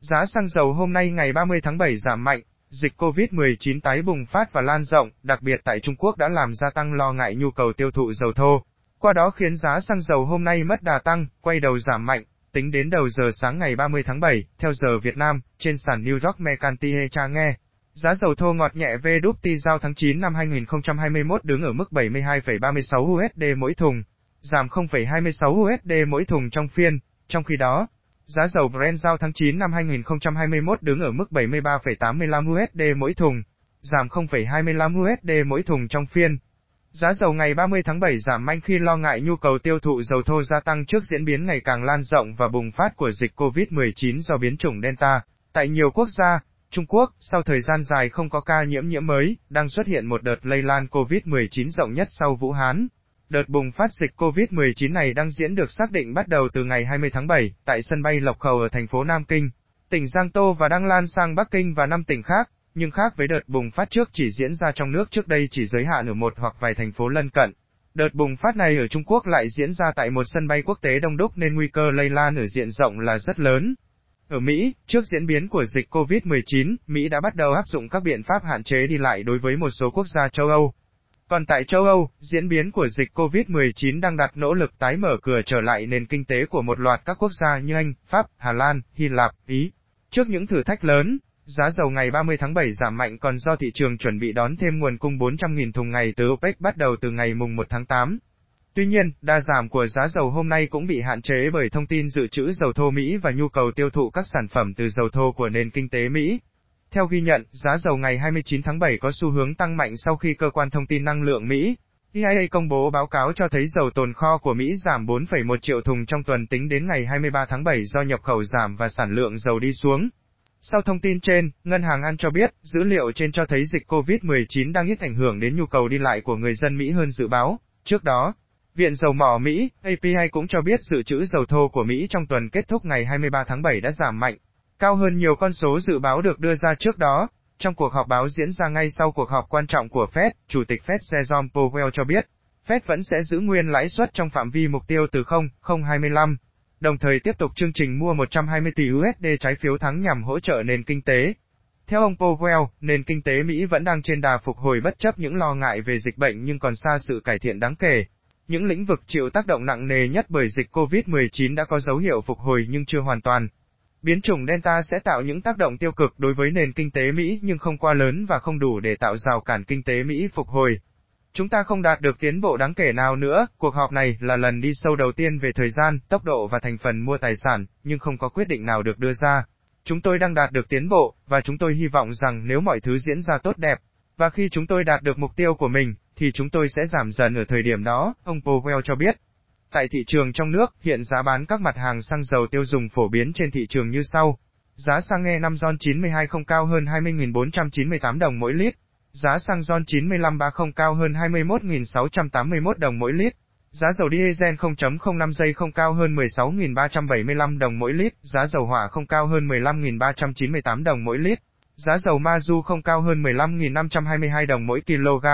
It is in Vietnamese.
Giá xăng dầu hôm nay ngày 30 tháng 7 giảm mạnh, dịch COVID-19 tái bùng phát và lan rộng, đặc biệt tại Trung Quốc đã làm gia tăng lo ngại nhu cầu tiêu thụ dầu thô. Qua đó khiến giá xăng dầu hôm nay mất đà tăng, quay đầu giảm mạnh, tính đến đầu giờ sáng ngày 30 tháng 7, theo giờ Việt Nam, trên sàn New York Mercantile tra nghe. Giá dầu thô ngọt nhẹ VWT giao tháng 9 năm 2021 đứng ở mức 72,36 USD mỗi thùng, giảm 0,26 USD mỗi thùng trong phiên, trong khi đó, giá dầu Brent giao tháng 9 năm 2021 đứng ở mức 73,85 USD mỗi thùng, giảm 0,25 USD mỗi thùng trong phiên. Giá dầu ngày 30 tháng 7 giảm mạnh khi lo ngại nhu cầu tiêu thụ dầu thô gia tăng trước diễn biến ngày càng lan rộng và bùng phát của dịch COVID-19 do biến chủng Delta. Tại nhiều quốc gia, Trung Quốc, sau thời gian dài không có ca nhiễm nhiễm mới, đang xuất hiện một đợt lây lan COVID-19 rộng nhất sau Vũ Hán. Đợt bùng phát dịch COVID-19 này đang diễn được xác định bắt đầu từ ngày 20 tháng 7, tại sân bay Lộc Khẩu ở thành phố Nam Kinh, tỉnh Giang Tô và đang lan sang Bắc Kinh và năm tỉnh khác, nhưng khác với đợt bùng phát trước chỉ diễn ra trong nước trước đây chỉ giới hạn ở một hoặc vài thành phố lân cận. Đợt bùng phát này ở Trung Quốc lại diễn ra tại một sân bay quốc tế đông đúc nên nguy cơ lây lan ở diện rộng là rất lớn. Ở Mỹ, trước diễn biến của dịch COVID-19, Mỹ đã bắt đầu áp dụng các biện pháp hạn chế đi lại đối với một số quốc gia châu Âu. Còn tại châu Âu, diễn biến của dịch COVID-19 đang đặt nỗ lực tái mở cửa trở lại nền kinh tế của một loạt các quốc gia như Anh, Pháp, Hà Lan, Hy Lạp, Ý. Trước những thử thách lớn, giá dầu ngày 30 tháng 7 giảm mạnh còn do thị trường chuẩn bị đón thêm nguồn cung 400.000 thùng ngày từ OPEC bắt đầu từ ngày mùng 1 tháng 8. Tuy nhiên, đa giảm của giá dầu hôm nay cũng bị hạn chế bởi thông tin dự trữ dầu thô Mỹ và nhu cầu tiêu thụ các sản phẩm từ dầu thô của nền kinh tế Mỹ. Theo ghi nhận, giá dầu ngày 29 tháng 7 có xu hướng tăng mạnh sau khi cơ quan thông tin năng lượng Mỹ, EIA công bố báo cáo cho thấy dầu tồn kho của Mỹ giảm 4,1 triệu thùng trong tuần tính đến ngày 23 tháng 7 do nhập khẩu giảm và sản lượng dầu đi xuống. Sau thông tin trên, Ngân hàng An cho biết, dữ liệu trên cho thấy dịch COVID-19 đang ít ảnh hưởng đến nhu cầu đi lại của người dân Mỹ hơn dự báo. Trước đó, Viện Dầu mỏ Mỹ, API cũng cho biết dự trữ dầu thô của Mỹ trong tuần kết thúc ngày 23 tháng 7 đã giảm mạnh, cao hơn nhiều con số dự báo được đưa ra trước đó. Trong cuộc họp báo diễn ra ngay sau cuộc họp quan trọng của Fed, Chủ tịch Fed Jerome Powell cho biết, Fed vẫn sẽ giữ nguyên lãi suất trong phạm vi mục tiêu từ 0,025, đồng thời tiếp tục chương trình mua 120 tỷ USD trái phiếu thắng nhằm hỗ trợ nền kinh tế. Theo ông Powell, nền kinh tế Mỹ vẫn đang trên đà phục hồi bất chấp những lo ngại về dịch bệnh nhưng còn xa sự cải thiện đáng kể. Những lĩnh vực chịu tác động nặng nề nhất bởi dịch COVID-19 đã có dấu hiệu phục hồi nhưng chưa hoàn toàn. Biến chủng Delta sẽ tạo những tác động tiêu cực đối với nền kinh tế Mỹ nhưng không quá lớn và không đủ để tạo rào cản kinh tế Mỹ phục hồi. Chúng ta không đạt được tiến bộ đáng kể nào nữa, cuộc họp này là lần đi sâu đầu tiên về thời gian, tốc độ và thành phần mua tài sản, nhưng không có quyết định nào được đưa ra. Chúng tôi đang đạt được tiến bộ, và chúng tôi hy vọng rằng nếu mọi thứ diễn ra tốt đẹp, và khi chúng tôi đạt được mục tiêu của mình, thì chúng tôi sẽ giảm dần ở thời điểm đó, ông Powell cho biết. Tại thị trường trong nước, hiện giá bán các mặt hàng xăng dầu tiêu dùng phổ biến trên thị trường như sau. Giá xăng E5 RON 92 không cao hơn 20.498 đồng mỗi lít. Giá xăng RON 9530 cao hơn 21.681 đồng mỗi lít. Giá dầu diesel 0.05 giây không cao hơn 16.375 đồng mỗi lít. Giá dầu hỏa không cao hơn 15.398 đồng mỗi lít. Giá dầu ma du không cao hơn 15.522 đồng mỗi kg.